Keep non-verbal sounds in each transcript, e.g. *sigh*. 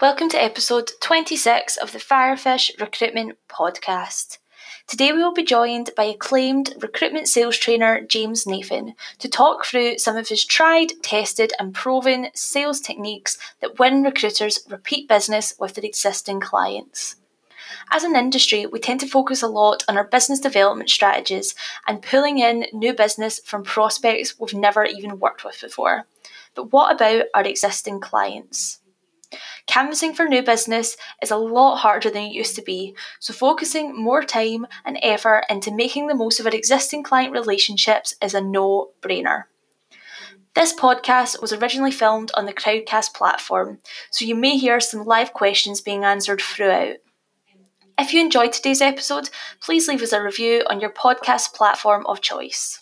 Welcome to episode 26 of the Firefish Recruitment Podcast. Today we will be joined by acclaimed recruitment sales trainer James Nathan to talk through some of his tried, tested, and proven sales techniques that win recruiters repeat business with their existing clients. As an industry, we tend to focus a lot on our business development strategies and pulling in new business from prospects we've never even worked with before. But what about our existing clients? Canvassing for new business is a lot harder than it used to be, so focusing more time and effort into making the most of our existing client relationships is a no brainer. This podcast was originally filmed on the Crowdcast platform, so you may hear some live questions being answered throughout. If you enjoyed today's episode, please leave us a review on your podcast platform of choice.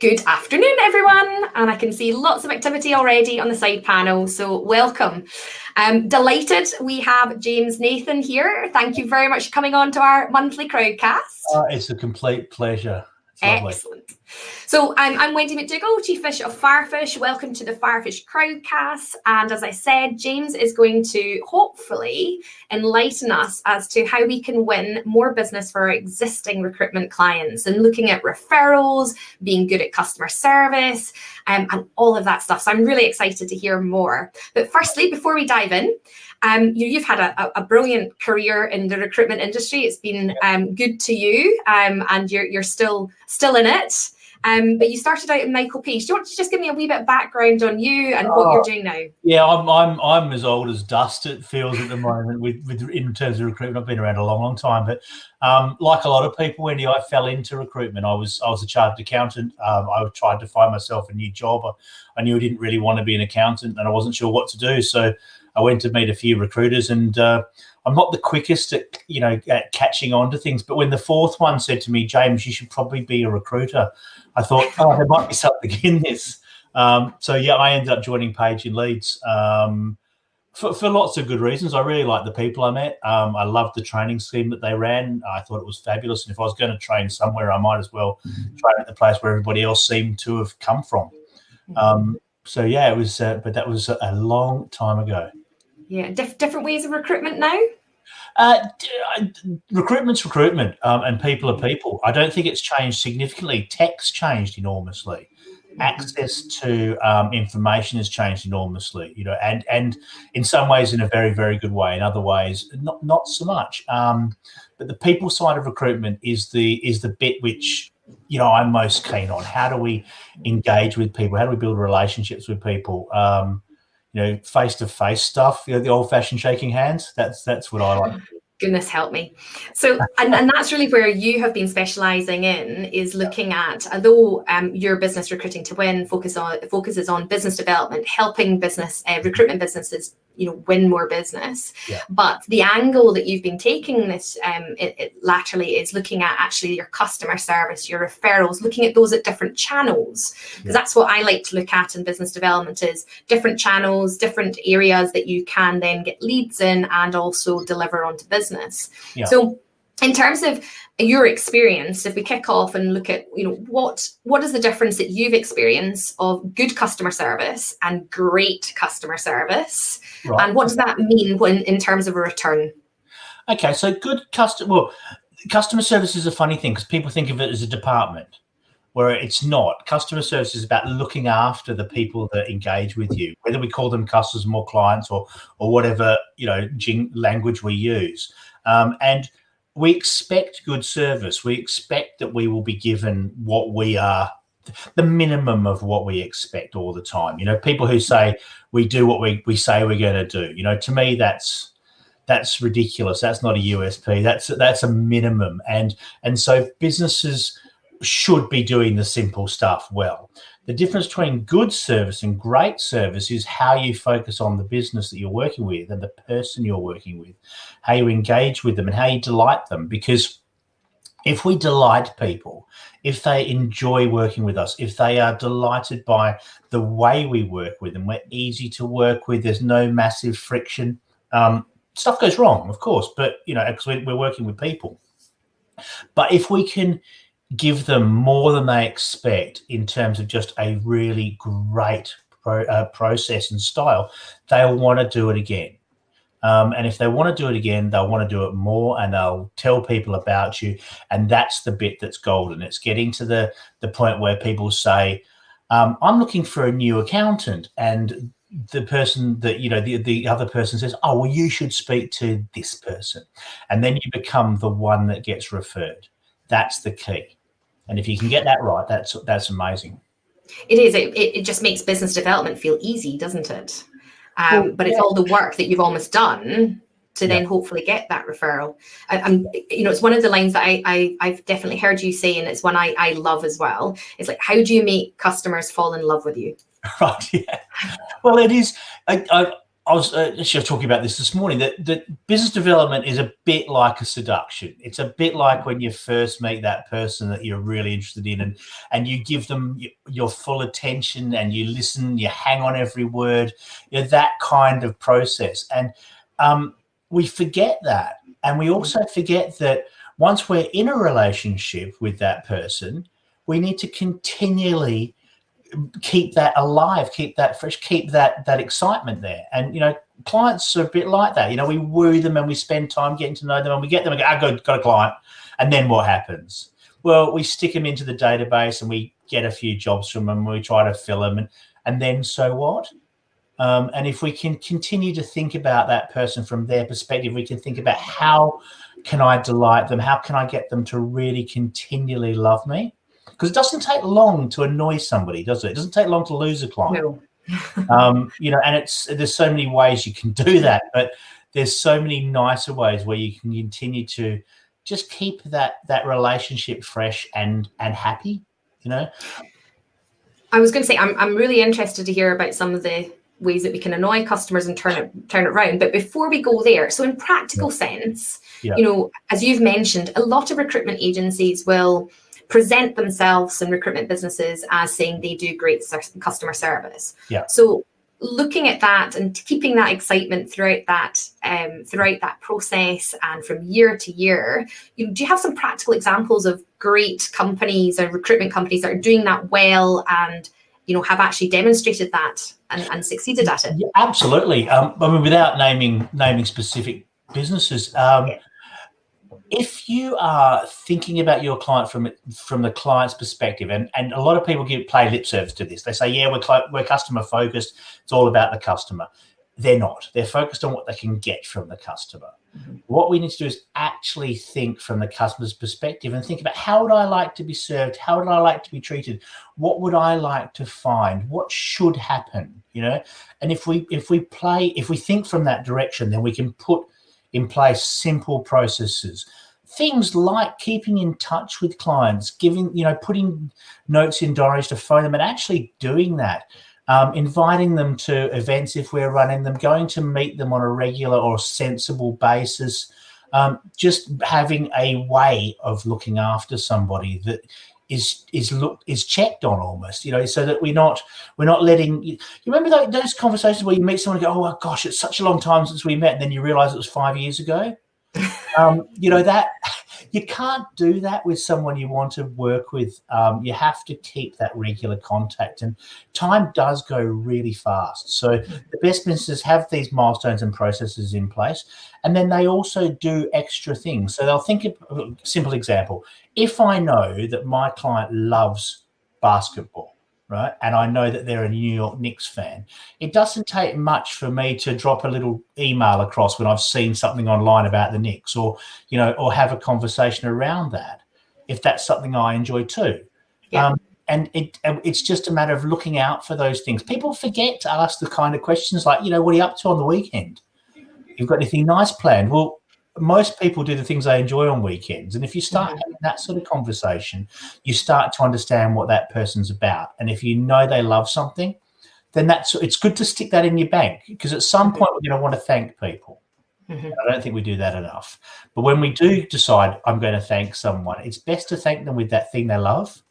Good afternoon, everyone, and I can see lots of activity already on the side panel, so welcome. Um, delighted we have James Nathan here. Thank you very much for coming on to our monthly crowdcast. Uh, it's a complete pleasure. Excellent. So I'm, I'm Wendy McDougall, Chief Fish of Firefish. Welcome to the Firefish Crowdcast. And as I said, James is going to hopefully enlighten us as to how we can win more business for our existing recruitment clients and looking at referrals, being good at customer service, um, and all of that stuff. So I'm really excited to hear more. But firstly, before we dive in, um, you, have had a, a, brilliant career in the recruitment industry. It's been um, good to you, um, and you're you're still still in it. Um, but you started out in Michael Page. Do you want to just give me a wee bit of background on you and what you're oh, doing now? Yeah, I'm I'm I'm as old as dust. It feels at the moment with, with in terms of recruitment. I've been around a long, long time, but um, like a lot of people, Wendy, I fell into recruitment. I was I was a chartered accountant. Um, I tried to find myself a new job. I, I knew I didn't really want to be an accountant, and I wasn't sure what to do. So I went to meet a few recruiters, and uh, I'm not the quickest at you know at catching on to things. But when the fourth one said to me, James, you should probably be a recruiter, I thought, *laughs* oh, there might be something in this. Um, so yeah, I ended up joining Page in Leeds. Um, for, for, lots of good reasons. I really liked the people I met. Um, I loved the training scheme that they ran. I thought it was fabulous. And if I was going to train somewhere, I might as well mm-hmm. train at the place where everybody else seemed to have come from. Mm-hmm. Um, so yeah, it was, uh, but that was a long time ago. Yeah, Dif- different ways of recruitment now. Uh, recruitment's recruitment, um, and people are people. I don't think it's changed significantly. Tech's changed enormously. Mm-hmm. Access to um, information has changed enormously. You know, and and in some ways in a very very good way. In other ways, not not so much. Um, but the people side of recruitment is the is the bit which you know I'm most keen on. How do we engage with people? How do we build relationships with people? Um, you know, face to face stuff, you know, the old fashioned shaking hands. That's that's what I like. Goodness help me. So, and, and that's really where you have been specializing in is looking at, although um, your business recruiting to win focus on focuses on business development, helping business uh, recruitment businesses you know win more business yeah. but the angle that you've been taking this um it, it laterally is looking at actually your customer service your referrals looking at those at different channels because yeah. that's what i like to look at in business development is different channels different areas that you can then get leads in and also deliver onto business yeah. so in terms of your experience if we kick off and look at you know what what is the difference that you've experienced of good customer service and great customer service right. and what does that mean when in terms of a return okay so good customer well customer service is a funny thing because people think of it as a department where it's not customer service is about looking after the people that engage with you whether we call them customers or clients or or whatever you know language we use um, and we expect good service. We expect that we will be given what we are the minimum of what we expect all the time. You know, people who say we do what we, we say we're going to do. You know, to me that's that's ridiculous. That's not a USP. That's that's a minimum. And and so businesses should be doing the simple stuff well. The difference between good service and great service is how you focus on the business that you're working with and the person you're working with, how you engage with them and how you delight them. Because if we delight people, if they enjoy working with us, if they are delighted by the way we work with them, we're easy to work with, there's no massive friction. Um, stuff goes wrong, of course, but you know, because we're working with people. But if we can give them more than they expect in terms of just a really great pro, uh, process and style, they'll want to do it again. Um, and if they want to do it again, they'll want to do it more and they'll tell people about you. And that's the bit that's golden. It's getting to the, the point where people say, um, I'm looking for a new accountant. And the person that, you know, the, the other person says, Oh, well, you should speak to this person. And then you become the one that gets referred. That's the key. And if you can get that right, that's that's amazing. It is. It, it just makes business development feel easy, doesn't it? Um, but it's all the work that you've almost done to then hopefully get that referral. I, am you know, it's one of the lines that I, I have definitely heard you say, and it's one I I love as well. It's like, how do you make customers fall in love with you? *laughs* Right. Yeah. Well, it is. I, I I was uh, actually talking about this this morning that, that business development is a bit like a seduction. It's a bit like when you first meet that person that you're really interested in, and and you give them your full attention and you listen, you hang on every word, you know, that kind of process. And um, we forget that, and we also forget that once we're in a relationship with that person, we need to continually keep that alive, keep that fresh, keep that that excitement there. And you know, clients are a bit like that. You know, we woo them and we spend time getting to know them, and we get them and go, "I ah, got, got a client," and then what happens? Well, we stick them into the database and we get a few jobs from them. We try to fill them, and and then so what? Um, and if we can continue to think about that person from their perspective, we can think about how can I delight them? How can I get them to really continually love me? Because it doesn't take long to annoy somebody, does it? It doesn't take long to lose a client. No. *laughs* um, you know, and it's there's so many ways you can *laughs* do that, but there's so many nicer ways where you can continue to just keep that that relationship fresh and and happy. You know. I was going to say I'm I'm really interested to hear about some of the ways that we can annoy customers and turn it turn it around. But before we go there, so in practical yeah. sense, yeah. you know, as you've mentioned, a lot of recruitment agencies will present themselves in recruitment businesses as saying they do great customer service. Yeah. So looking at that and keeping that excitement throughout that um, throughout that process and from year to year, you know, do you have some practical examples of great companies or recruitment companies that are doing that well and you know have actually demonstrated that and, and succeeded at it? Yeah, absolutely. Um, I mean, without naming naming specific businesses. Um, yeah if you are thinking about your client from from the client's perspective, and, and a lot of people give play lip service to this, they say, "Yeah, we're cl- we're customer focused. It's all about the customer." They're not. They're focused on what they can get from the customer. Mm-hmm. What we need to do is actually think from the customer's perspective and think about how would I like to be served? How would I like to be treated? What would I like to find? What should happen? You know, and if we if we play if we think from that direction, then we can put in place simple processes. Things like keeping in touch with clients giving you know putting notes in diaries to phone them and actually doing that. Um, inviting them to events if we're running them going to meet them on a regular or sensible basis. Um, just having a way of looking after somebody that is is looked is checked on almost you know so that we're not we're not letting you, you remember those conversations where you meet someone and go oh my gosh it's such a long time since we met and then you realize it was five years ago? *laughs* Um, you know that you can't do that with someone you want to work with. Um, you have to keep that regular contact, and time does go really fast. So the best businesses have these milestones and processes in place, and then they also do extra things. So they'll think of a simple example. If I know that my client loves basketball, right? And I know that they're a New York Knicks fan. It doesn't take much for me to drop a little email across when I've seen something online about the Knicks, or you know, or have a conversation around that, if that's something I enjoy too. Yeah. Um, and it it's just a matter of looking out for those things. People forget to ask the kind of questions like, you know, what are you up to on the weekend? You've got anything nice planned? Well, most people do the things they enjoy on weekends. And if you start mm-hmm. having that sort of conversation, you start to understand what that person's about. And if you know they love something, then that's it's good to stick that in your bank because at some mm-hmm. point we're going to want to thank people. Mm-hmm. I don't think we do that enough. But when we do decide I'm going to thank someone, it's best to thank them with that thing they love.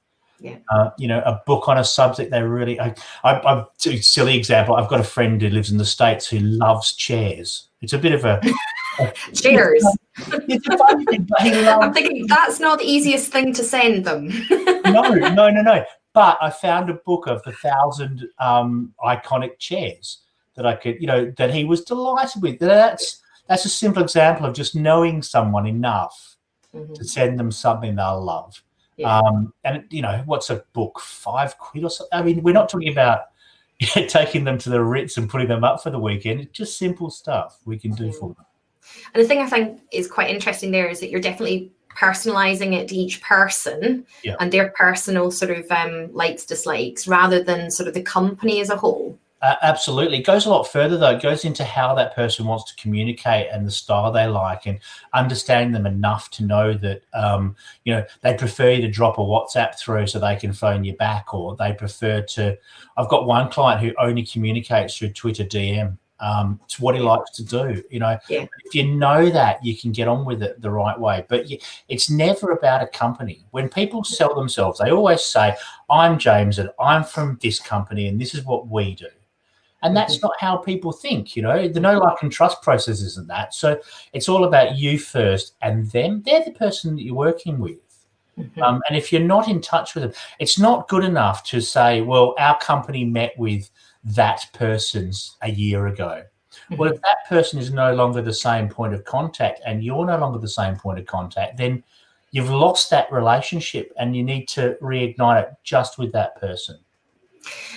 Yeah. Uh, you know, a book on a subject they really. I, I, I, silly example. I've got a friend who lives in the states who loves chairs It's a bit of a *laughs* cheers. it's a funny thing, but he I'm thinking that's not the easiest thing to send them. *laughs* no, no, no, no. But I found a book of the thousand um, iconic chairs that I could, you know, that he was delighted with. That's that's a simple example of just knowing someone enough Mhm. to send them something they'll love. Yeah. Um, and you know, what's a book? Five quid or something. I mean, we're not talking about *laughs* taking them to the Ritz and putting them up for the weekend. It's just simple stuff we can do for them. And the thing I think is quite interesting there is that you're definitely personalizing it to each person Yeah. and their personal sort of um, likes, dislikes, rather than sort of the company as a whole. Uh, absolutely. It goes a lot further, though. It goes into how that person wants to communicate and the style they like, and understanding them enough to know that, um, you know, they prefer you to drop a WhatsApp through so they can phone you back, or they prefer to. I've got one client who only communicates through Twitter DM. Um, it's what he likes to do. You know, Yeah. if you know that, you can get on with it the right way. But you, it's never about a company. When people sell themselves, they always say, I'm James and I'm from this company and this is what we do. And that's not how people think, you know. The know like and trust process isn't that. So it's all about you first and them. They're the person that you're working with. Mhm. Um, and if you're not in touch with them, it's not good enough to say, well, our company met with that person's a year ago. Well, if that person is no longer the same point of contact and you're no longer the same point of contact, then you've lost that relationship and you need to reignite it just with that person.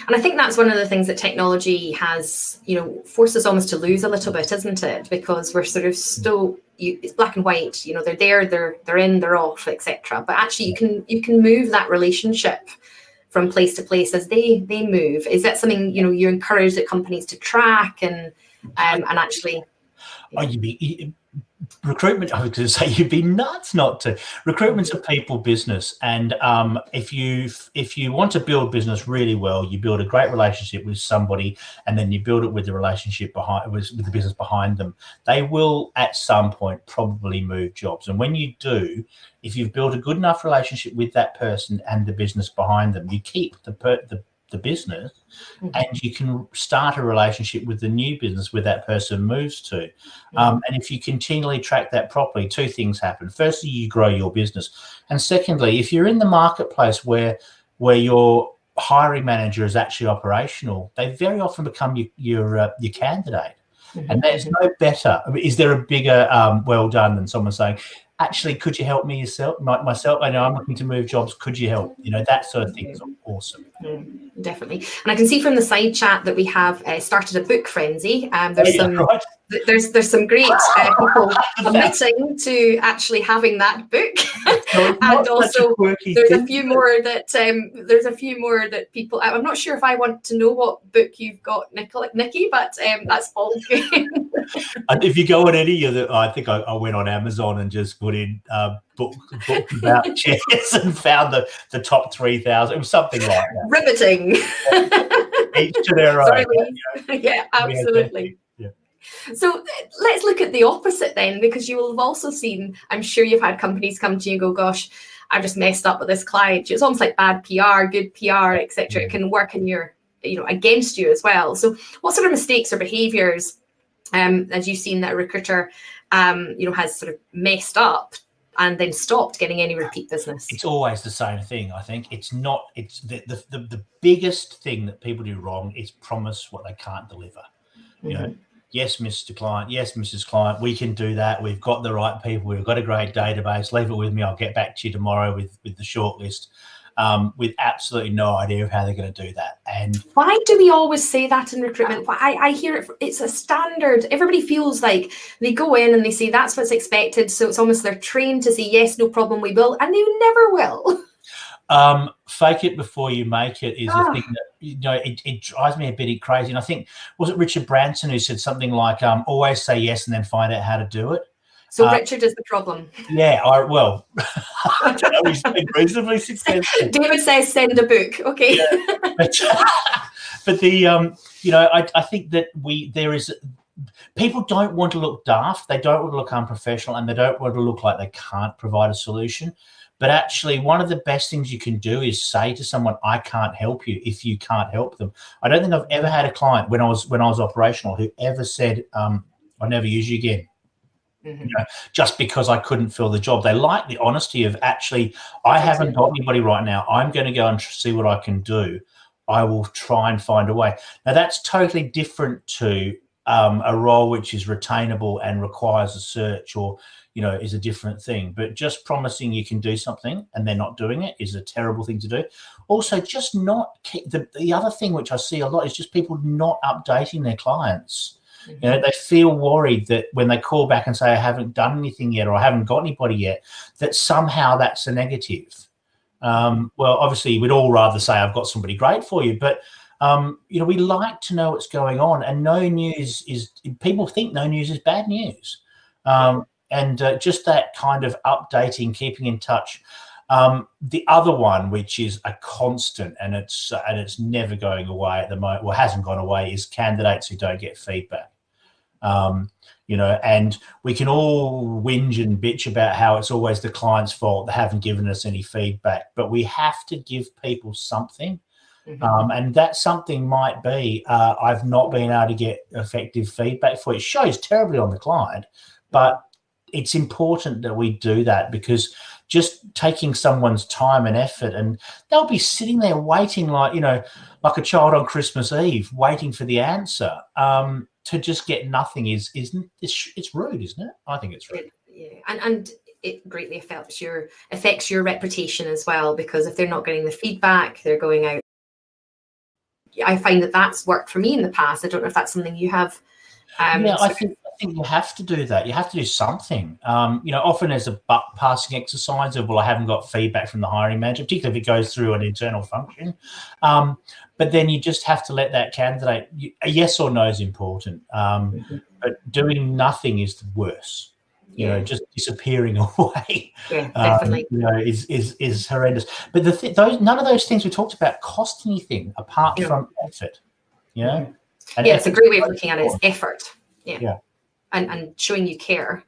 And I think that's one of the things that technology has, you know, forced us almost to lose a little bit, isn't it? Because we're sort of still, you, it's black and white. You know, they're there, they're they're in, they're off, etc. But actually, you can you can move that relationship from place to place as they they move. Is that something you know you encourage the companies to track and um, and actually? You- recruitment. I was going to say you'd be nuts not to. Recruitment's a people business, and um, if you if you want to build business really well, you build a great relationship with somebody, and then you build it with the relationship behind with, with the business behind them. They will at some point probably move jobs, and when you do, if you've built a good enough relationship with that person and the business behind them, you keep the per, the the business Mhm. and you can start a relationship with the new business where that person moves to. Um, and if you continually track that properly, two things happen. Firstly, you grow your business, and secondly, if you're in the marketplace where where your hiring manager is actually operational, they very often become your your, uh, your candidate. And there's no better. I mean, is there a bigger um, well done than someone saying, "Actually, could you help me yourself, my, myself? I know I'm looking to move jobs. Could you help?" You know, that sort of thing is awesome. Mm, definitely. And I can see from the side chat that we have uh, started a book frenzy. Um, there's Yeah, some right. Th- there's there's some great uh, people *laughs* admitting to actually having that book. So *laughs* and such a also quirky there's a few more that um, there's a few more that people. I- I'm not sure if I want to know what book you've got, Nicola, Nikki, but um, that's all *laughs* good. And if you go on any of the, I think I, I went on Amazon and just put in uh, book, book about chairs and found the, the top 3,000. It was something like that. Riveting. Each to their own. Sorry, you Louise. know. yeah, absolutely. Yeah. So let's look at the opposite then, because you will have also seen, I'm sure you've had companies come to you and go, gosh, I just messed up with this client. It's almost like bad PR, good PR, etc. It can work in your, you know, against you as well. So what sort of mistakes or behaviors, um, as you've seen that a recruiter, um, you know, has sort of messed up and then stopped getting any repeat business? It's always the same thing. I think it's not. It's the the, the, the biggest thing that people do wrong is promise what they can't deliver. You know, yes, Mr. Client, yes, Mrs. Client, we can do that. We've got the right people. We've got a great database. Leave it with me. I'll get back to you tomorrow with with the shortlist. Um, with absolutely no idea of how they're going to do that. And Why do we always say that in recruitment? I, I hear it, it's a standard. Everybody feels like they go in and they say that's what's expected. So it's almost they're trained to say, yes, no problem, we will. And they never will. *laughs* um, fake it before you make it is Ah. the thing that you know it, it drives me a bit crazy. And I think was it Richard Branson who said something like, um, "Always say yes and then find out how to do it." So Uh, Richard is the problem. Yeah, I well, *laughs* *laughs* I don't know. He's been reasonably *laughs* successful. David says send a book. Okay. but, but the um you know I, I think that we there is people don't want to look daft they don't want to look unprofessional and they don't want to look like they can't provide a solution but actually one of the best things you can do is say to someone i can't help you if you can't help them i don't think i've ever had a client when i was when i was operational who ever said um I'll never use you again. Mm-hmm. You know, just because I couldn't fill the job. They like the honesty of actually, I haven't got anybody right now. I'm going to go and see what I can do. I will try and find a way. Now, that's totally different to um, a role which is retainable and requires a search or you know is a different thing. But just promising you can do something and they're not doing it is a terrible thing to do. Also just not the, the other thing which i see a lot is just people not updating their clients. Mm-hmm. you know they feel worried that when they call back and say i haven't done anything yet or i haven't got anybody yet that somehow that's a negative. Um, well obviously we'd all rather say i've got somebody great for you but um, you know we like to know what's going on and no news is people think no news is bad news. Um, and uh, just that kind of updating, keeping in touch. Um, the other one, which is a constant and it's uh, and it's never going away at the moment, well, hasn't gone away, is candidates who don't get feedback. Um, you know, and we can all whinge and bitch about how it's always the client's fault they haven't given us any feedback, but we have to give people something. Mm-hmm. Um, and that something might be uh, I've not been able to get effective feedback for it. it shows terribly on the client, but it's important that we do that because just taking someone's time and effort and they'll be sitting there waiting like you know like a child on christmas eve waiting for the answer um, to just get nothing is isn't it's, it's rude isn't it? I think it's rude. Yeah and and it greatly affects your affects your reputation as well because if they're not getting the feedback they're going out. I find that that's worked for me in the past. I don't know if that's something you have um, yeah, I think think you have to do that. You have to do something. Um, you know, often as a passing exercise of, well, I haven't got feedback from the hiring manager, particularly if it goes through an internal function. Um, but then you just have to let that candidate, a yes or no is important. Um, mm-hmm. But doing nothing is the worst. You yeah. know, just disappearing *laughs* away, yeah, um, definitely. you know, is is is horrendous. But the th- those none of those things we talked about cost anything apart yeah. from effort. You know, mm-hmm. yeah, it's a great way of looking at it. Is effort. Yeah. yeah and, and showing you care.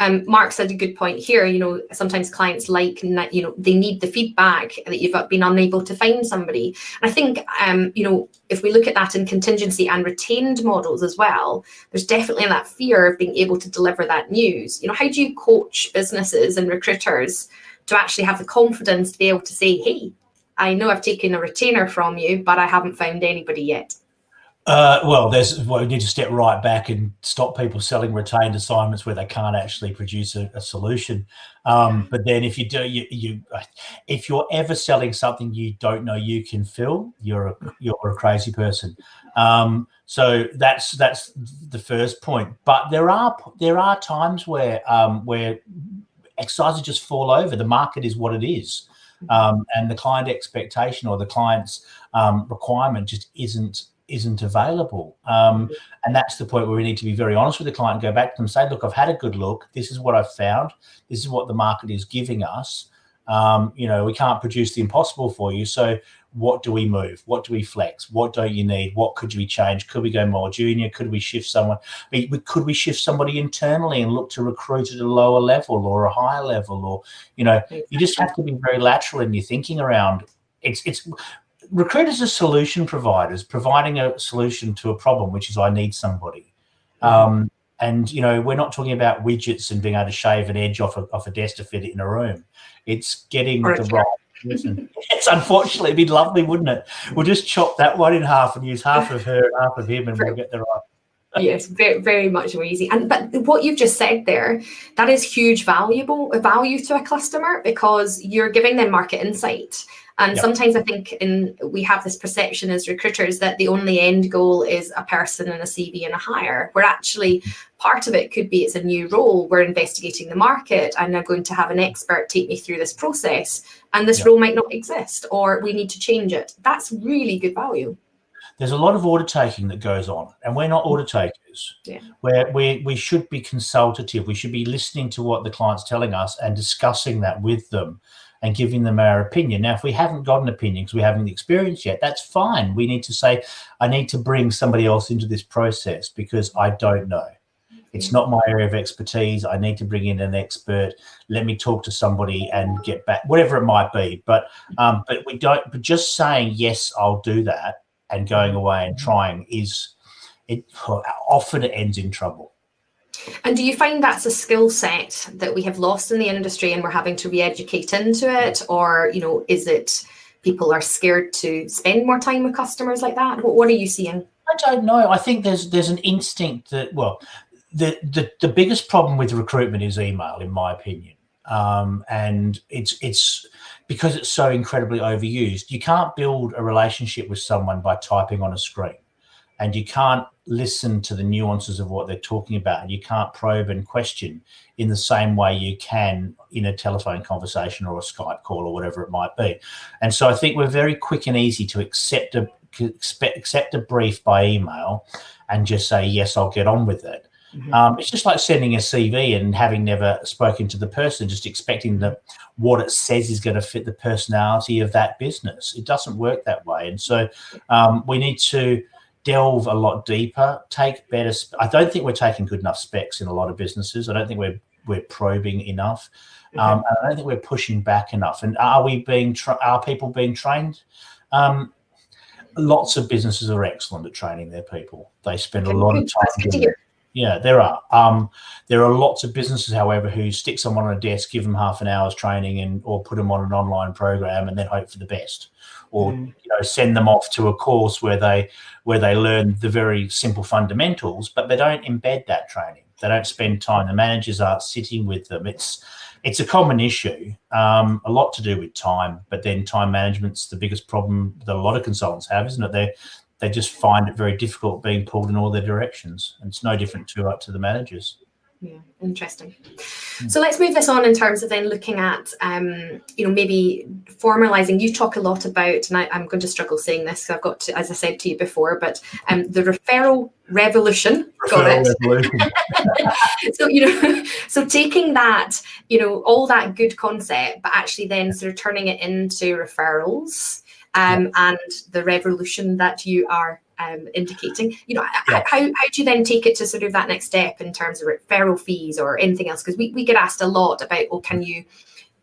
Um, Mark said a good point here. You know, sometimes clients like, you know, they need the feedback that you've been unable to find somebody. And I think, um, you know, if we look at that in contingency and retained models as well, there's definitely that fear of being able to deliver that news. You know, how do you coach businesses and recruiters to actually have the confidence to be able to say, hey, I know I've taken a retainer from you, but I haven't found anybody yet? Uh, well, there's well, we need to step right back and stop people selling retained assignments where they can't actually produce a, a solution. Um, but then, if you do, you, you, if you're ever selling something you don't know you can fill, you're a, you're a crazy person. Um, so that's that's the first point. But there are there are times where um, where exercises just fall over. The market is what it is. Um, and the client expectation or the client's um, requirement just isn't isn't available. Um, and that's the point where we need to be very honest with the client, go back to them, say, look, I've had a good look. This is what I've found. This is what the market is giving us. Um, you know, we can't produce the impossible for you. So what do we move? What do we flex? What don't you need? What could we change? Could we go more junior? Could we shift someone? Could we shift somebody internally and look to recruit at a lower level or a higher level? Or, you know, you just have to be very lateral in your thinking around it's it's recruiters are solution providers, providing a solution to a problem, which is I need somebody. Um, and you know, we're not talking about widgets and being able to shave an edge off a, off a desk to fit it in a room. It's getting the right person. *laughs* it's unfortunately, it'd be lovely, wouldn't it? We'll just chop that one in half and use half of her, half of him, and we'll get the right yes very, very much more easy and but what you've just said there that is huge valuable value to a customer because you're giving them market insight and yep. sometimes I think in we have this perception as recruiters that the only end goal is a person and a CV and a hire, where actually part of it could be it's a new role. We're investigating the market. I'm now going to have an expert take me through this process, and this yep. role might not exist, or we need to change it. That's really good value. There's a lot of order taking that goes on, and we're not mm. order takers. Yeah. Where we we should be consultative. We should be listening to what the client's telling us and discussing that with them and giving them our opinion. Now, if we haven't got an opinion because we haven't the experience yet, that's fine. We need to say, I need to bring somebody else into this process because I don't know. It's not my area of expertise. I need to bring in an expert. Let me talk to somebody and get back, whatever it might be. But um, but we don't. But just saying yes, I'll do that, and going away and trying is it often it ends in trouble. And do you find that's a skill set that we have lost in the industry and we're having to re-educate into it? Or, you know, is it people are scared to spend more time with customers like that? What, what are you seeing? I don't know. I think there's there's an instinct that well, the the, the biggest problem with recruitment is email, in my opinion. Um, and it's it's because it's so incredibly overused. You can't build a relationship with someone by typing on a screen and you can't listen to the nuances of what they're talking about and you can't probe and question in the same way you can in a telephone conversation or a skype call or whatever it might be. And so i think we're very quick and easy to accept a accept a brief by email and just say yes i'll get on with it. Mm-hmm. um, it's just like sending a cv and having never spoken to the person just expecting that what it says is going to fit the personality of that business. It doesn't work that way. And so um, we need to delve a lot deeper, take better. I don't think we're taking good enough specs in a lot of businesses. I don't think we're we're probing enough. Mm-hmm. Um, I don't think we're pushing back enough. And are we being? Tra- are people being trained? Um, lots of businesses are excellent at training their people. They spend a lot of time. Yeah, there are. Um, there are lots of businesses, however, who stick someone on a desk, give them half an hour's training, and or put them on an online program, and then hope for the best or mm. you know send them off to a course where they where they learn the very simple fundamentals but they don't embed that training. They don't spend time. The managers aren't sitting with them. It's it's a common issue um, a lot to do with time but then time management's the biggest problem that a lot of consultants have isn't it? They they just find it very difficult being pulled in all their directions and it's no different to uh, to the managers yeah interesting. Hmm. so let's move this on in terms of then looking at um, you know maybe formalizing. You talk a lot about and I, am going to struggle saying this because i've got to as i said to you before but um, the referral revolution. Referral revolution. *laughs* so you know *laughs* so taking that you know all that good concept but actually then sort of turning it into referrals um, and the revolution that you are um, indicating. You know, yeah. how, how do you then take it to sort of that next step in terms of referral fees or anything else? Because we, we get asked a lot about, well, can you,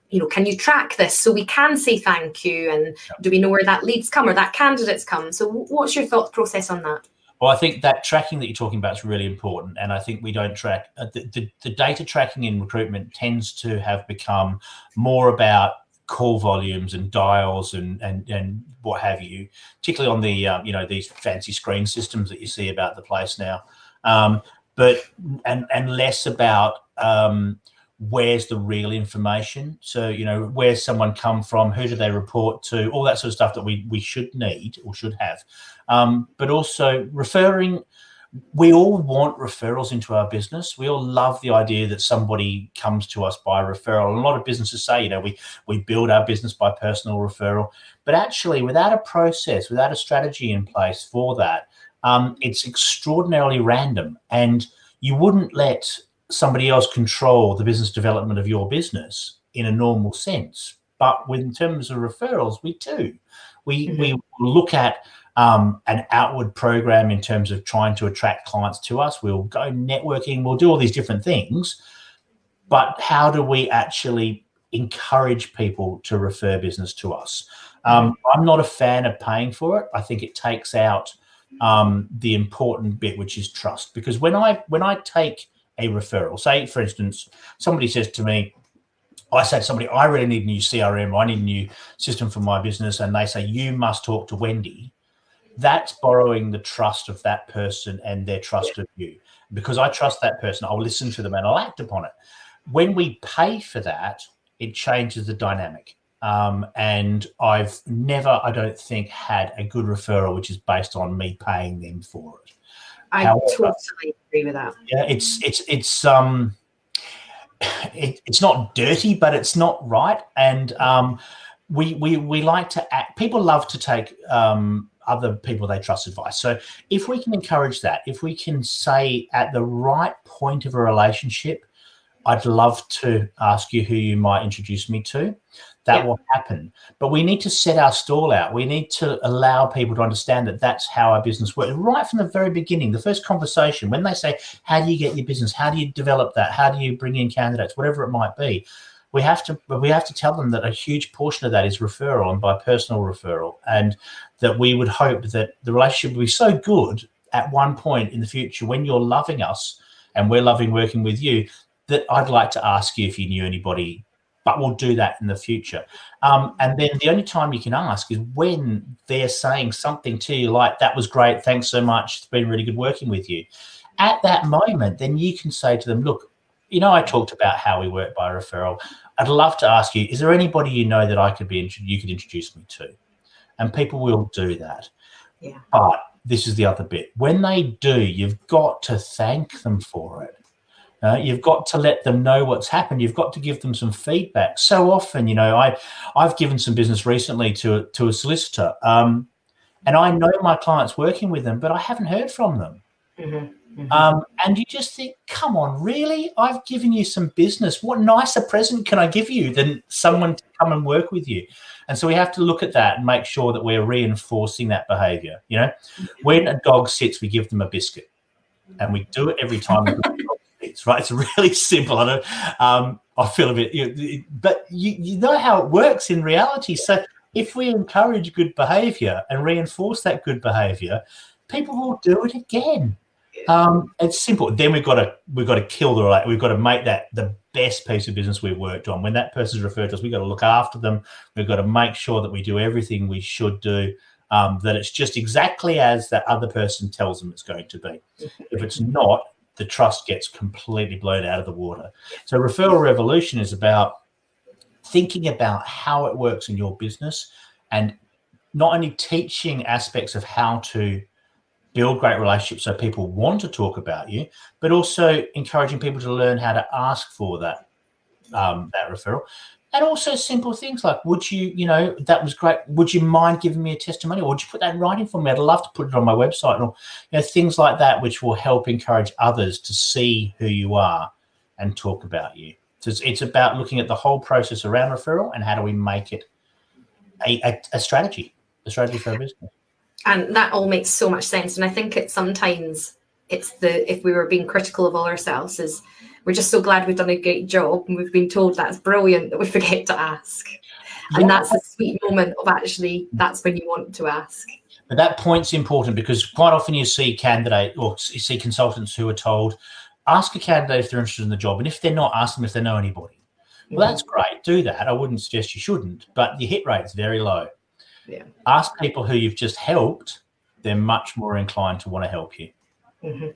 you know, can you track this so we can say thank you? And yeah. do we know where that leads come or that candidates come? So what's your thought process on that? Well, I think that tracking that you're talking about is really important, and I think we don't track uh, the, the, the data tracking in recruitment tends to have become more about call volumes and dials and and and what have you, particularly on the um, you know these fancy screen systems that you see about the place now. Um, but and and less about um, where's the real information. So you know where's someone come from, who do they report to, all that sort of stuff that we we should need or should have. Um, but also referring we all want referrals into our business. We all love the idea that somebody comes to us by referral. And a lot of businesses say, you know, we we build our business by personal referral, but actually, without a process, without a strategy in place for that, um, it's extraordinarily random. And you wouldn't let somebody else control the business development of your business in a normal sense. But in terms of referrals, we do. We mm-hmm. we look at um, an outward program in terms of trying to attract clients to us. We'll go networking, we'll do all these different things. But how do we actually encourage people to refer business to us? Um, I'm not a fan of paying for it. I think it takes out um, the important bit, which is trust. Because when I when I take a referral, say for instance, somebody says to me, I say to somebody, I really need a new CRM, I need a new system for my business, and they say, you must talk to Wendy that's borrowing the trust of that person and their trust of you. Because I trust that person, I'll listen to them and I'll act upon it. When we pay for that, it changes the dynamic. Um, and I've never, I don't think, had a good referral which is based on me paying them for it. I However, totally agree with that. Yeah, it's it's it's um, it, it's not dirty, but it's not right. And um, we we we like to act. People love to take um other people they trust advice. So if we can encourage that, if we can say at the right point of a relationship, I'd love to ask you who you might introduce me to. That yeah. will happen. But we need to set our stall out. We need to allow people to understand that that's how our business works. Right from the very beginning, the first conversation, when they say, How do you get your business? How do you develop that? How do you bring in candidates? Whatever it might be we have to we have to tell them that a huge portion of that is referral and by personal referral, and that we would hope that the relationship will be so good at one point in the future when you're loving us and we're loving working with you, that I'd like to ask you if you knew anybody, but we'll do that in the future. Um, and then the only time you can ask is when they're saying something to you like, that was great, thanks so much, it's been really good working with you. At that moment, then you can say to them, look, you know, I talked about how we work by referral. I'd love to ask you, is there anybody you know that I could be, you could introduce me to? And people will do that. Yeah. But this is the other bit. When they do, you've got to thank them for it. Uh, you've got to let them know what's happened. You've got to give them some feedback. So often, you know, I I've given some business recently to to a solicitor, um, and I know my clients working with them, but I haven't heard from them. Mm-hmm. Mm-hmm. Um, and you just think, come on, really? I've given you some business. What nicer present can I give you than someone to come and work with you? And so we have to look at that and make sure that we're reinforcing that behavior. You know, when a dog sits, we give them a biscuit, and we do it every time. sits, right? It's really simple. I don't. Um, I feel a bit, you but you, you know how it works in reality. So if we encourage good behavior and reinforce that good behavior, people will do it again. Um, it's simple. Then we've got to we've got to kill the right. we've got to make that the best piece of business we've worked on. When that person's referred to us, we've got to look after them. We've got to make sure that we do everything we should do. Um, that it's just exactly as that other person tells them it's going to be. If it's *laughs* not, the trust gets completely blown out of the water. So referral revolution is about thinking about how it works in your business and not only teaching aspects of how to build great relationships so people want to talk about you, but also encouraging people to learn how to ask for that um, that referral. And also simple things like, would you, you know, that was great. Would you mind giving me a testimonial? Or would you put that in writing for me? I'd love to put it on my website or, you know, things like that, which will help encourage others to see who you are and talk about you. So it's, it's about looking at the whole process around referral and how do we make it a, a, a strategy, a strategy for a business and that all makes so much sense. And i think it sometimes it's the if we were being critical of all ourselves is we're just so glad we've done a great job and we've been told that's brilliant that we *laughs* forget to ask. And yeah. that's a sweet moment of actually that's when you want to ask. But that point's important because quite often you see candidate or you see consultants who are told ask a candidate if they're interested in the job and if they're not ask them if they know anybody. Well mm-hmm. that's great. Do that. I wouldn't suggest you shouldn't but your hit rate is very low yeah. Ask people who you've just helped; they're much more inclined to want to help you. Mm-hmm.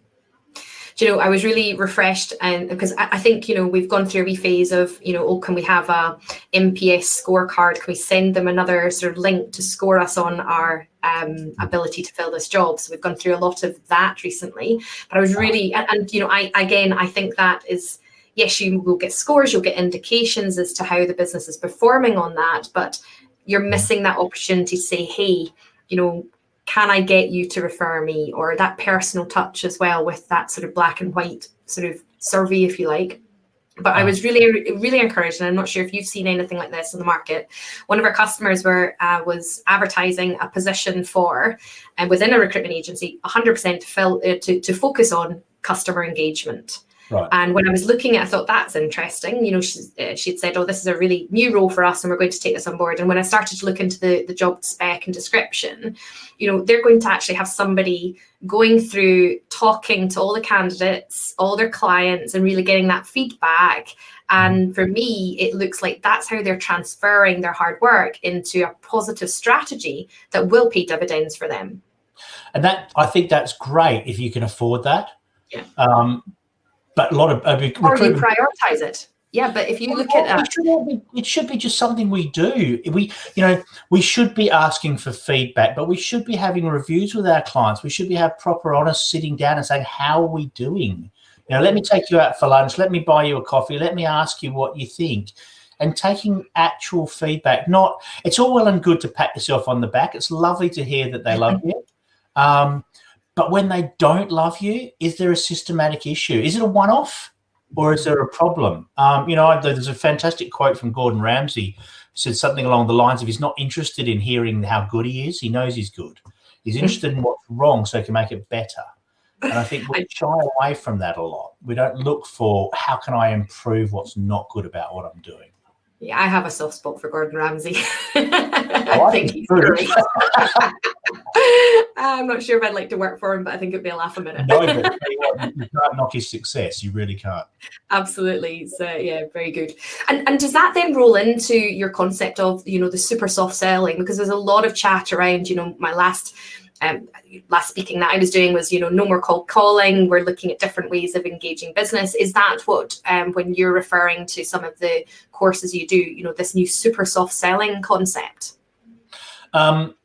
Do you know, I was really refreshed, and because I, I, think you know we've gone through a wee phase of you know, oh, can we have a NPS scorecard? Can we send them another sort of link to score us on our um, ability to fill this job? So we've gone through a lot of that recently. But I was really, and, and you know, I again, I think that is yes, you will get scores, you'll get indications as to how the business is performing on that, but you're missing that opportunity to say, hey, you know, can I get you to refer me? Or that personal touch as well with that sort of black and white sort of survey, if you like. But I was really, really encouraged, and I'm not sure if you've seen anything like this in the market. One of our customers were uh, was advertising a position for, and uh, within a recruitment agency, 100% to fill uh, to to focus on customer engagement. Right. And when I was looking at, it, I thought that's interesting. You know, she, uh, she had said, "Oh, this is a really new role for us, and we're going to take this on board." And when I started to look into the the job spec and description, you know, they're going to actually have somebody going through talking to all the candidates, all their clients, and really getting that feedback. And mm-hmm. for me, it looks like that's how they're transferring their hard work into a positive strategy that will pay dividends for them. And that I think that's great if you can afford that. Yeah. Um, but a lot of uh, or you prioritize it. Yeah, but if you look at that, it should, be, it should be just something we do. We, you know, we should be asking for feedback, but we should be having reviews with our clients. We should be have proper, honest sitting down and saying, "How are we doing?" You know, let me take you out for lunch. Let me buy you a coffee. Let me ask you what you think and taking actual feedback. Not it's all well and good to pat yourself on the back. It's lovely to hear that they love *laughs* you. Um, but when they don't love you, is there a systematic issue? Is it a one off or is there a problem? Um, you know, there's a fantastic quote from Gordon Ramsay said something along the lines of he's not interested in hearing how good he is. He knows he's good. He's hmm. interested in what's wrong so he can make it better. And I think we shy away from that a lot. We don't look for how can I improve what's not good about what I'm doing. Yeah, I have a soft spot for Gordon Ramsay. Oh, *laughs* I think he's *laughs* great. I'm not sure if I'd like to work for him, but I think it'd be a laugh a minute. no, but *laughs* you can't knock his success. You really can't. Absolutely. So yeah, very good. And and does that then roll into your concept of you know the super soft selling? Because there's a lot of chat around. You know, my last um, last speaking that I was doing was, you know, no more cold calling. We're looking at different ways of engaging business. Is that what, um, when you're referring to some of the courses you do, you know, this new super soft selling concept? Um,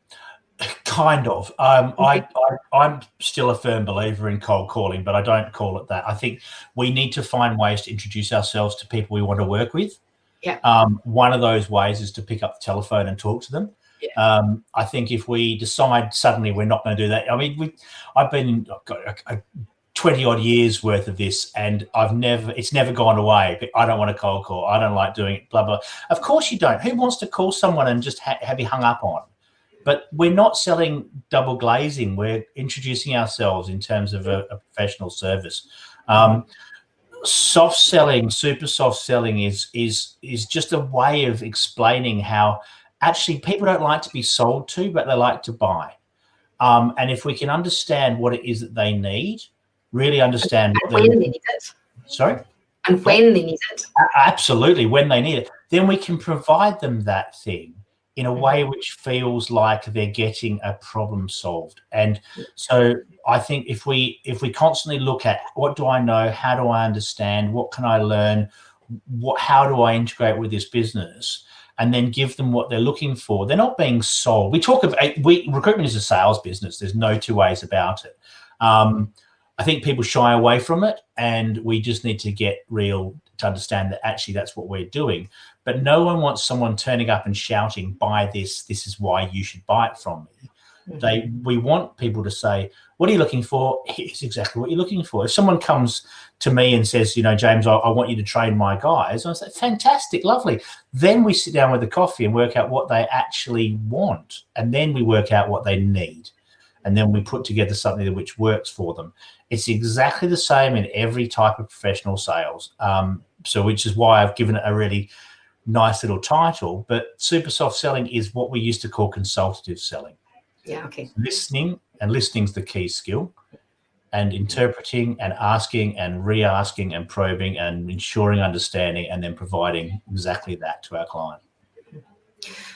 kind of. Um. I, I, am still a firm believer in cold calling, but I don't call it that. I think we need to find ways to introduce ourselves to people we want to work with. Yeah. Um, one of those ways is to pick up the telephone and talk to them. Yeah. Um, I think if we decide suddenly we're not going to do that, I mean, we, I've been I've got a, a 20 odd years worth of this and I've never, it's never gone away. But I don't want to cold call. I don't like doing it, blah, blah. Of course you don't. Who wants to call someone and just ha- have you hung up on? But we're not selling double glazing. We're introducing ourselves in terms of a, a professional service. Um, soft selling, super soft selling is is is just a way of explaining how actually people don't like to be sold to, but they like to buy. Um, and if we can understand what it is that they need, really understand and when they need it. Sorry? And when they need it. Absolutely, when they need it. Then we can provide them that thing in a mm-hmm. way which feels like they're getting a problem solved. And so I think if we if we constantly look at what do I know, how do I understand, what can I learn, what how do I integrate with this business, and then give them what they're looking for. They're not being sold. We talk of we recruitment is a sales business. There's no two ways about it. Um, I think people shy away from it, and we just need to get real to understand that actually that's what we're doing. But no one wants someone turning up and shouting, "Buy this! This is why you should buy it from me." Mm-hmm. They we want people to say, "What are you looking for?" *laughs* Here's exactly what you're looking for. If someone comes to me and says, "You know, James, I, I want you to train my guys," I say, "Fantastic, lovely." Then we sit down with the coffee and work out what they actually want, and then we work out what they need, and then we put together something which works for them. It's exactly the same in every type of professional sales. Um, so, which is why I've given it a really nice little title. But super soft selling is what we used to call consultative selling yeah, okay. Listening, and listening's the key skill, and interpreting and asking and re asking and probing and ensuring understanding and then providing exactly that to our client.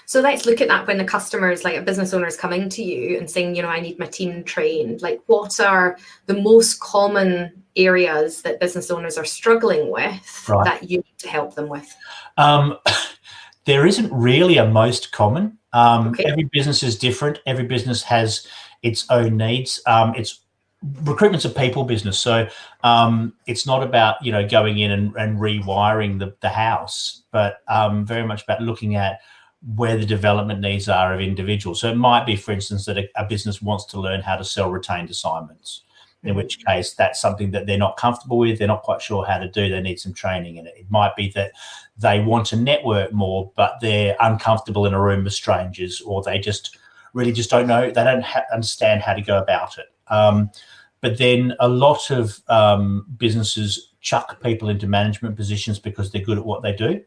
So let's look at that when the customers, like a business owner, is coming to you and saying, you know, I need my team trained. Like, what are the most common areas that business owners are struggling with right. that you need to help them with? Um, *laughs* there isn't really a most common. Um, okay. Every business is different. Every business has its own needs. Um, it's recruitment's a people business, so um, it's not about you know going in and, and rewiring the, the house, but um, very much about looking at where the development needs are of individuals. So it might be, for instance, that a, a business wants to learn how to sell retained assignments in which case that's something that they're not comfortable with. They're not quite sure how to do. They need some training in it. It might be that they want to network more, but they're uncomfortable in a room with strangers, or they just really just don't know. They don't ha- understand how to go about it. Um, but then a lot of um, businesses chuck people into management positions because they're good at what they do.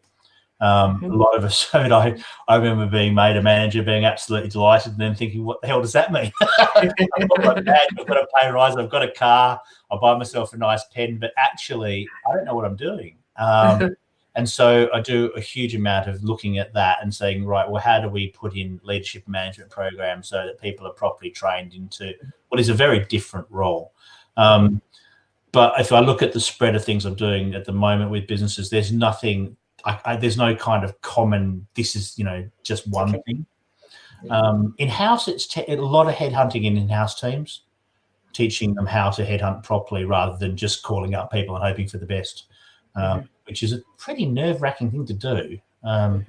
Um, mm-hmm. A lot of *laughs* us heard. I, I remember being made a manager, being absolutely delighted, and then thinking, "What the hell does that mean?" *laughs* I've got badge, I've got a pay rise, I've got a car, I buy myself a nice pen, but actually, I don't know what I'm doing. Um, *laughs* and so I do a huge amount of looking at that and saying, right, well, how do we put in leadership management programs so that people are properly trained into what is a very different role? Um, but if I look at the spread of things I'm doing at the moment with businesses, there's nothing I, I, there's no kind of common. This is you know just one okay. thing. Um, in house, it's te- a lot of headhunting in in-house teams, teaching them how to headhunt properly rather than just calling up people and hoping for the best, um, mm-hmm. which is a pretty nerve-wracking thing to do. Um,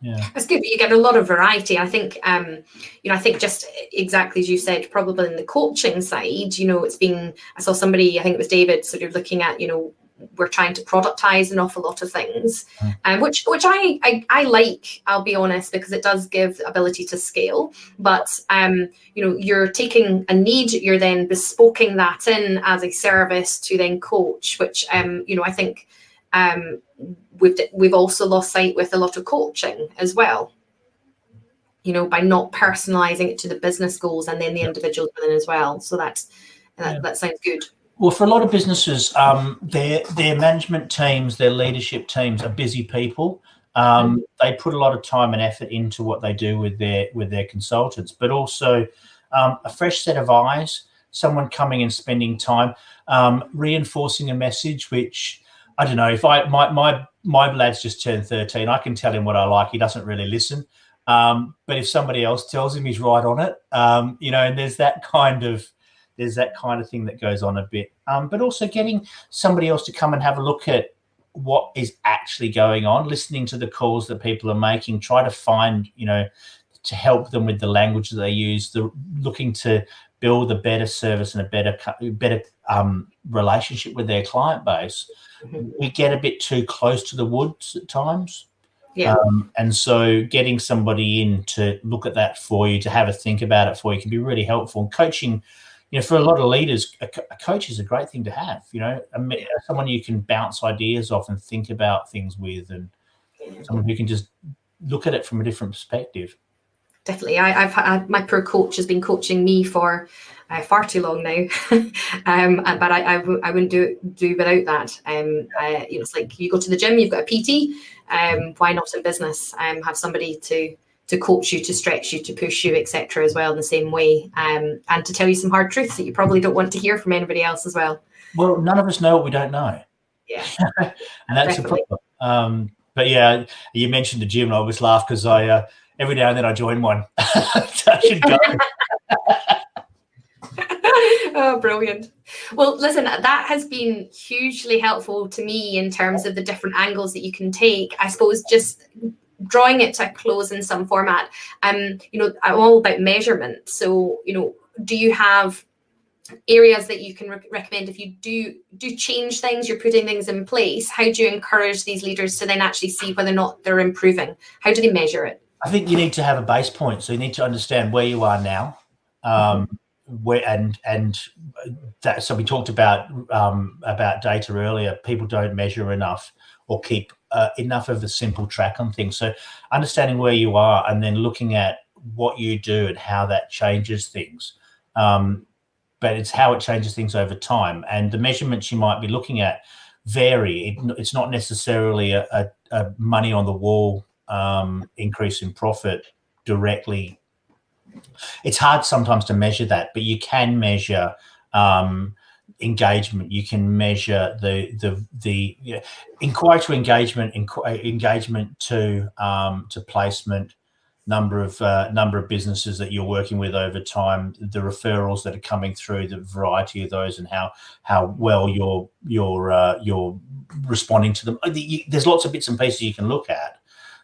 yeah. That's good. You get a lot of variety. I think, um, you know, I think just exactly as you said, probably in the coaching side, you know, it's been, I saw somebody, I think it was David, sort of looking at, you know, we're trying to productize an awful lot of things, um, which which I, I, I like. I'll be honest because it does give ability to scale. But um, you know, you're taking a need, you're then bespoking that in as a service to then coach, which um, you know, I think um, we've we've also lost sight with a lot of coaching as well. you know, by not personalizing it to the business goals and then the individuals within as well. So that's that, yeah. that sounds good. Well, for a lot of businesses, um, their their management teams, their leadership teams are busy people. Um, mm-hmm. They put a lot of time and effort into what they do with their with their consultants, but also um, a fresh set of eyes, someone coming and spending time, um, reinforcing a message. Which I don't know if I my my my lad's just turned thirteen. I can tell him what I like. He doesn't really listen. Um, but if somebody else tells him, he's right on it. Um, you know, and there's that kind of there's that kind of thing that goes on a bit. Um, but also getting somebody else to come and have a look at what is actually going on, listening to the calls that people are making, try to find, you know, to help them with the language that they use, the looking to build a better service and a better better um, relationship with their client base. Mm-hmm. We get a bit too close to the woods at times. Yeah. Um, and so getting somebody in to look at that for you, to have a think about it for you can be really helpful. And coaching you know, for a lot of leaders, a, a coach is a great thing to have. You know, a, someone you can bounce ideas off and think about things with, and someone who can just look at it from a different perspective. Definitely, I, have had my pro coach has been coaching me for uh, far too long now, *laughs* um, but I, I, w- I wouldn't do do without that. Um, uh, you know, it's like you go to the gym, you've got a PT. Um, why not in business? Um, have somebody to to coach you, to stretch you, to push you, etc. as well in the same way, um, and to tell you some hard truths that you probably don't want to hear from anybody else as well. Well, none of us know what we don't know. Yeah, *laughs* and that's Definitely. the problem. Um, but yeah, you mentioned the gym, and I always laugh because I uh, every now and then I join one. *laughs* I should go. *laughs* oh, brilliant. Well, listen, that has been hugely helpful to me in terms of the different angles that you can take. I suppose just drawing it to a close in some format. Um, you know, I'm all about measurement. So, you know, do you have areas that you can re- recommend if you do do change things you're putting things in place how do you encourage these leaders to then actually see whether or not they're improving how do they measure it i think you need to have a base point so you need to understand where you are now um, where and and that so we talked about um, about data earlier people don't measure enough or keep uh, enough of a simple track on things. So understanding where you are and then looking at what you do and how that changes things. Um, but it's how it changes things over time. And the measurements you might be looking at vary. It, it's not necessarily a, a, a, money on the wall um, increase in profit directly. It's hard sometimes to measure that, but you can measure um, engagement you can measure the the the know, inquiry to engagement inqu- engagement to um, to placement number of uh, number of businesses that you're working with over time the referrals that are coming through the variety of those and how how well you're you're uh, you're responding to them. There's lots of bits and pieces you can look at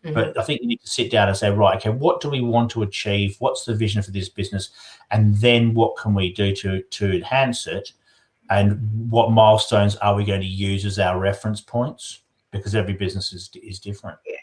mm-hmm. but i think you need to sit down and say right okay what do we want to achieve? What's the vision for this business? And then what can we do to to enhance it and what milestones are we going to use as our reference points? Because every business is, is different. Yeah.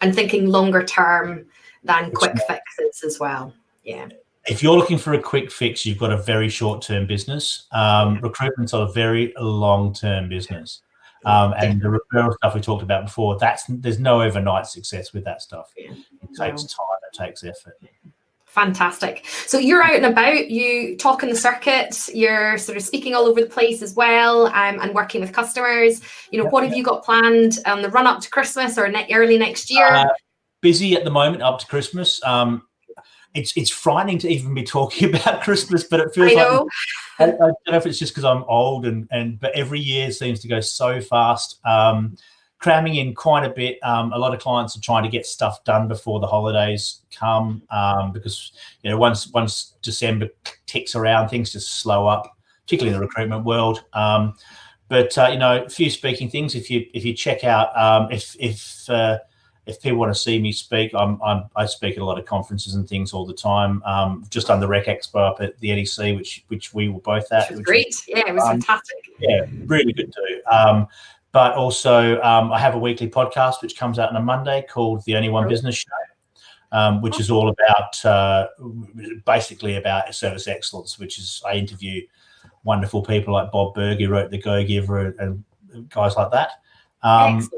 And thinking longer term than it's quick not, fixes as well. Yeah. If you're looking for a quick fix you've got a very short term business. Um, yeah. recruitment's a very long term business um, and the referral stuff we talked about before that's there's no overnight success with that stuff. Yeah. it takes no. time it takes effort Fantastic. So you're out and about, you talk in the circuit, you're sort of speaking all over the place as well um, and working with customers. You know, yeah, what have you got planned on the run up to Christmas or ne- early next year? Uh, busy at the moment up to Christmas. Um, it's it's frightening to even be talking *laughs* about Christmas, but it feels I like I, I, don't know if it's just because I'm old and and but every year seems to go so fast. Um, cramming in quite a bit. Um, a lot of clients are trying to get stuff done before the holidays come um, because you know once once December ticks around, things just slow up, particularly in the recruitment world. Um, but uh, you know, a few speaking things. If you if you check out um, if if uh, if people want to see me speak, I'm, I'm, i speak at a lot of conferences and things all the time. Um, just on the Rec Expo up at the NEC, which which we were both at. Which was great. Was, yeah, it was um, fantastic. Yeah, really good too. Um, but also, um, I have a weekly podcast which comes out on a Monday called The Only One Business Show, um, which is all about uh, basically about service excellence. Which is I interview wonderful people like Bob Burg, who wrote The Go Giver, and guys like that, um,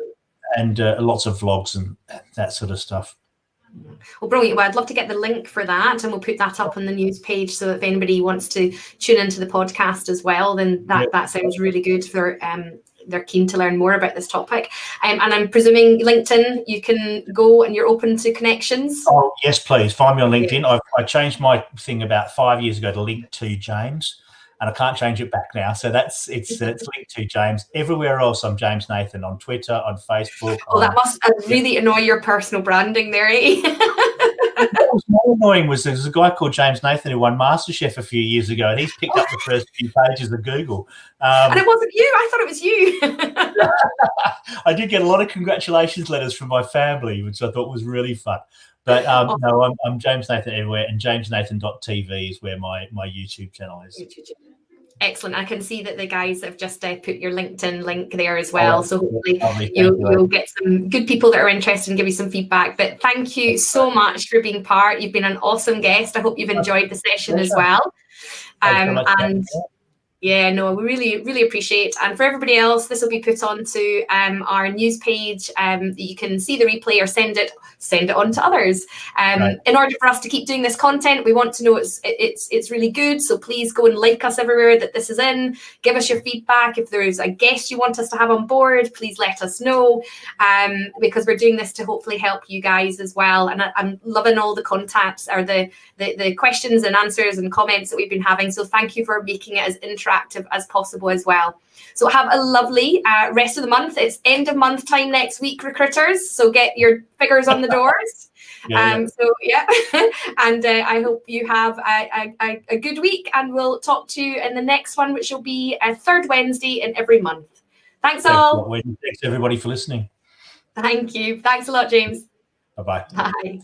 and uh, lots of vlogs and that sort of stuff. Well, brilliant. Well, I'd love to get the link for that, and we'll put that up on the news page. So if anybody wants to tune into the podcast as well, then that that sounds really good for um, they're keen to learn more about this topic. Um, and I'm presuming LinkedIn, you can go and you're open to connections. Oh yes, please find me on LinkedIn. I've, I changed my thing about five years ago to link to James, and I can't change it back now. So that's it's it's linked to James. Everywhere else, I'm James Nathan on Twitter, on Facebook. Oh, on, that must really annoy your personal branding there, eh? *laughs* what was more annoying was there's a guy called James Nathan who won MasterChef a few years ago, and he's picked up the first few pages of Google. Um, and it wasn't you. I thought it was you. *laughs* I did get a lot of congratulations letters from my family, which I thought was really fun. But um, no, I'm, I'm, James Nathan everywhere, and JamesNathan.tv is where my my YouTube channel is. YouTube channel. Excellent. I can see that the guys have just uh, put your LinkedIn link there as well. Oh, so hopefully you'll, you'll, get some good people that are interested and give you some feedback. But thank you so much for being part. You've been an awesome guest. I hope you've enjoyed the session as well. Um, and yeah, no, we really, really appreciate. And for everybody else, this will be put onto um, our news page. Um, you can see the replay or send it, send it on to others. Um, right. In order for us to keep doing this content, we want to know it's it's it's really good. So please go and like us everywhere that this is in. Give us your feedback. If there is a guest you want us to have on board, please let us know. Um, because we're doing this to hopefully help you guys as well. And I, am loving all the contacts or the, the the questions and answers and comments that we've been having. So thank you for making it as interesting interactive as possible as well. So have a lovely uh, rest of the month. It's end of month time next week, recruiters. So get your figures on the *laughs* doors. Yeah, um, yeah. So yeah, *laughs* and uh, I hope you have a, a, a, good week, and we'll talk to you in the next one, which will be a third Wednesday in every month. Thanks, Thanks all. Thanks everybody for listening. Thank you. Thanks a lot, James. Bye-bye. Bye.